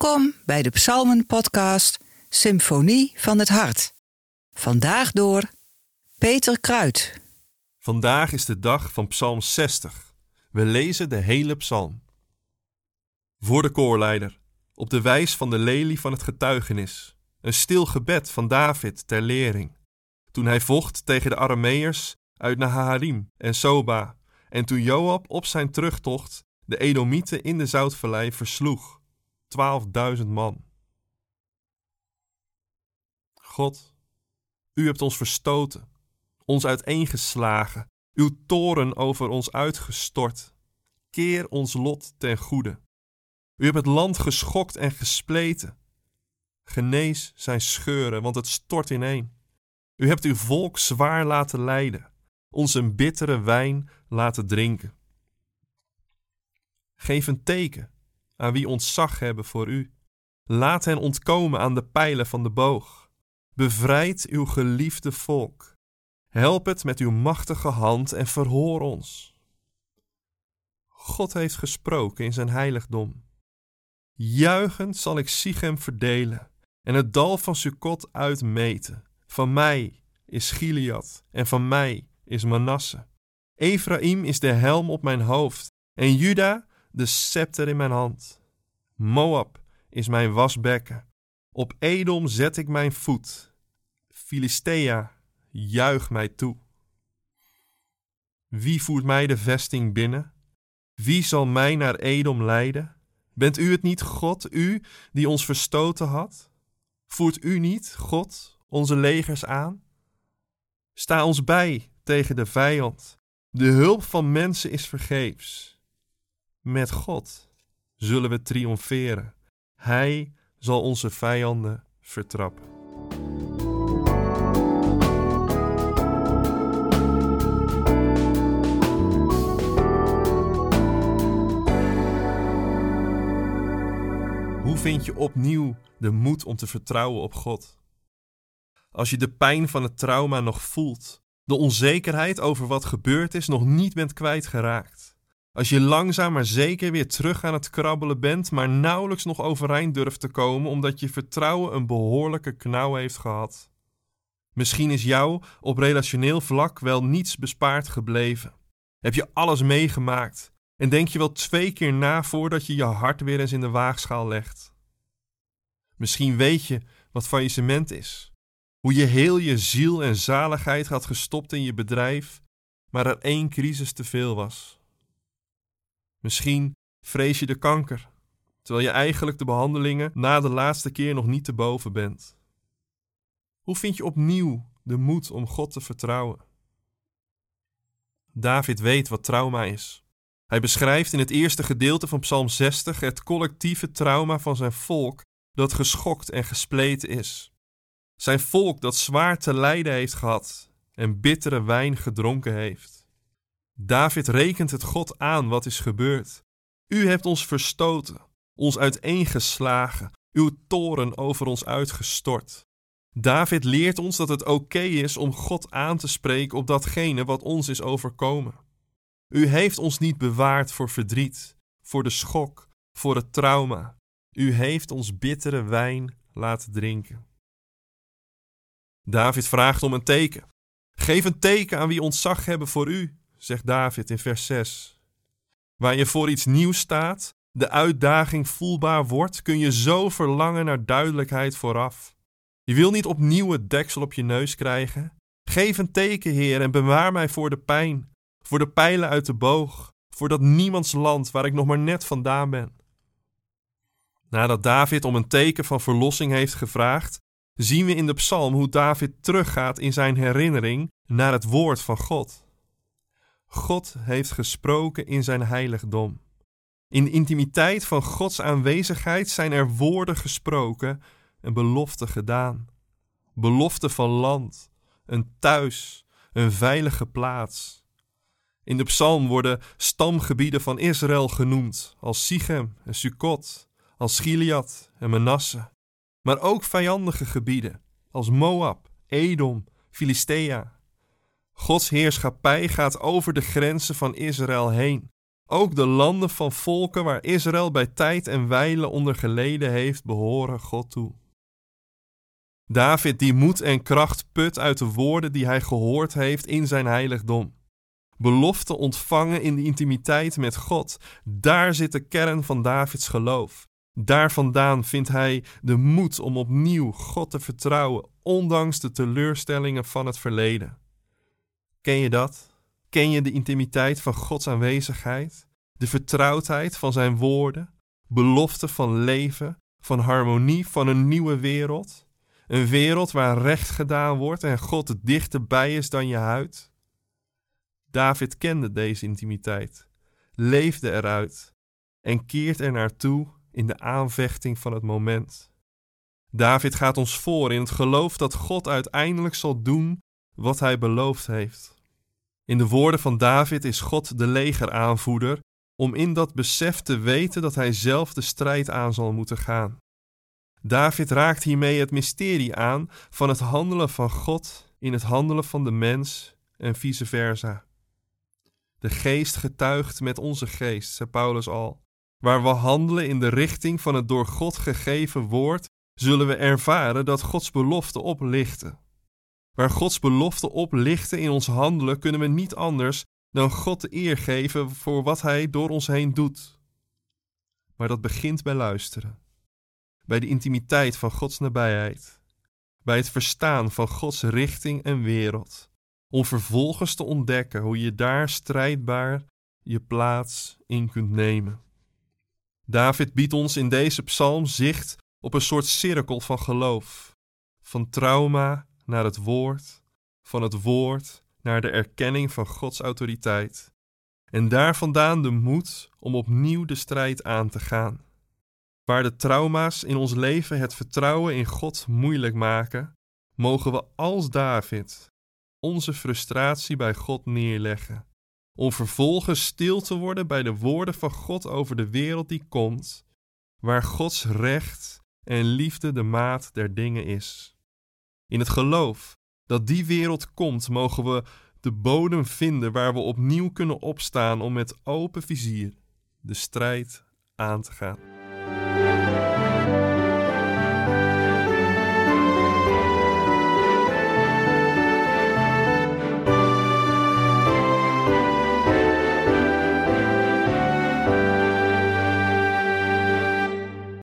Welkom bij de Psalmen-podcast Symfonie van het Hart. Vandaag door Peter Kruid. Vandaag is de dag van Psalm 60. We lezen de hele psalm. Voor de koorleider, op de wijs van de lelie van het getuigenis, een stil gebed van David ter lering. Toen hij vocht tegen de Arameërs uit Naharim en Soba, en toen Joab op zijn terugtocht de Edomieten in de Zoutvallei versloeg 12.000 man. God, u hebt ons verstoten, ons uiteengeslagen, uw toren over ons uitgestort. Keer ons lot ten goede. U hebt het land geschokt en gespleten. Genees zijn scheuren, want het stort ineen. U hebt uw volk zwaar laten lijden, ons een bittere wijn laten drinken. Geef een teken aan wie ontzag hebben voor u. Laat hen ontkomen aan de pijlen van de boog. Bevrijd uw geliefde volk. Help het met uw machtige hand en verhoor ons. God heeft gesproken in zijn heiligdom. Juichend zal ik Sichem verdelen en het dal van Sukkot uitmeten. Van mij is Gilead en van mij is Manasse. Ephraim is de helm op mijn hoofd en Juda de scepter in mijn hand. Moab is mijn wasbekken. Op Edom zet ik mijn voet. Filistea, juich mij toe. Wie voert mij de vesting binnen? Wie zal mij naar Edom leiden? Bent u het niet, God, u die ons verstoten had? Voert u niet, God, onze legers aan? Sta ons bij tegen de vijand. De hulp van mensen is vergeefs. Met God zullen we triomferen. Hij zal onze vijanden vertrappen. Hoe vind je opnieuw de moed om te vertrouwen op God? Als je de pijn van het trauma nog voelt, de onzekerheid over wat gebeurd is nog niet bent kwijtgeraakt als je langzaam maar zeker weer terug aan het krabbelen bent, maar nauwelijks nog overeind durft te komen omdat je vertrouwen een behoorlijke knauw heeft gehad. Misschien is jou op relationeel vlak wel niets bespaard gebleven. Heb je alles meegemaakt en denk je wel twee keer na voordat je je hart weer eens in de waagschaal legt. Misschien weet je wat faillissement is. Hoe je heel je ziel en zaligheid had gestopt in je bedrijf, maar er één crisis te veel was. Misschien vrees je de kanker, terwijl je eigenlijk de behandelingen na de laatste keer nog niet te boven bent. Hoe vind je opnieuw de moed om God te vertrouwen? David weet wat trauma is. Hij beschrijft in het eerste gedeelte van Psalm 60 het collectieve trauma van zijn volk dat geschokt en gespleten is. Zijn volk dat zwaar te lijden heeft gehad en bittere wijn gedronken heeft. David rekent het God aan wat is gebeurd. U hebt ons verstoten, ons uiteengeslagen, uw toren over ons uitgestort. David leert ons dat het oké is om God aan te spreken op datgene wat ons is overkomen. U heeft ons niet bewaard voor verdriet, voor de schok, voor het trauma. U heeft ons bittere wijn laten drinken. David vraagt om een teken. Geef een teken aan wie ontzag hebben voor u, zegt David in vers 6. Waar je voor iets nieuws staat, de uitdaging voelbaar wordt, kun je zo verlangen naar duidelijkheid vooraf. Je wil niet opnieuw het deksel op je neus krijgen. Geef een teken, Heer, en bewaar mij voor de pijn, voor de pijlen uit de boog, voor dat niemands land waar ik nog maar net vandaan ben. Nadat David om een teken van verlossing heeft gevraagd, zien we in de psalm hoe David teruggaat in zijn herinnering naar het woord van God. God heeft gesproken in zijn heiligdom. In de intimiteit van Gods aanwezigheid zijn er woorden gesproken en beloften gedaan. Beloften van land, een thuis, een veilige plaats. In de psalm worden stamgebieden van Israël genoemd, als Sichem en Sukkot, als Gilead en Manasse, maar ook vijandige gebieden, als Moab, Edom, Filistea Gods heerschappij gaat over de grenzen van Israël heen. Ook de landen van volken waar Israël bij tijd en wijle onder geleden heeft, behoren God toe. David die moed en kracht put uit de woorden die hij gehoord heeft in zijn heiligdom. Belofte ontvangen in de intimiteit met God, daar zit de kern van Davids geloof. Daar vandaan vindt hij de moed om opnieuw God te vertrouwen, ondanks de teleurstellingen van het verleden. Ken je dat? Ken je de intimiteit van Gods aanwezigheid? De vertrouwdheid van zijn woorden? Belofte van leven, van harmonie, van een nieuwe wereld? Een wereld waar recht gedaan wordt en God dichterbij is dan je huid? David kende deze intimiteit, leefde eruit en keert er naartoe in de aanvechting van het moment. David gaat ons voor in het geloof dat God uiteindelijk zal doen wat hij beloofd heeft. In de woorden van David is God de legeraanvoerder om in dat besef te weten dat hij zelf de strijd aan zal moeten gaan. David raakt hiermee het mysterie aan van het handelen van God in het handelen van de mens en vice versa. De geest getuigt met onze geest, zei Paulus al. Waar we handelen in de richting van het door God gegeven woord, zullen we ervaren dat Gods belofte oplichten. Waar Gods belofte oplichten in ons handelen, kunnen we niet anders dan God de eer geven voor wat Hij door ons heen doet. Maar dat begint bij luisteren, bij de intimiteit van Gods nabijheid, bij het verstaan van Gods richting en wereld, om vervolgens te ontdekken hoe je daar strijdbaar je plaats in kunt nemen. David biedt ons in deze psalm zicht op een soort cirkel van geloof, van trauma naar het woord, van het woord naar de erkenning van Gods autoriteit. En daar vandaan de moed om opnieuw de strijd aan te gaan. Waar de trauma's in ons leven het vertrouwen in God moeilijk maken, mogen we als David onze frustratie bij God neerleggen, om vervolgens stil te worden bij de woorden van God over de wereld die komt, waar Gods recht en liefde de maat der dingen is. In het geloof dat die wereld komt, mogen we de bodem vinden waar we opnieuw kunnen opstaan om met open vizier de strijd aan te gaan.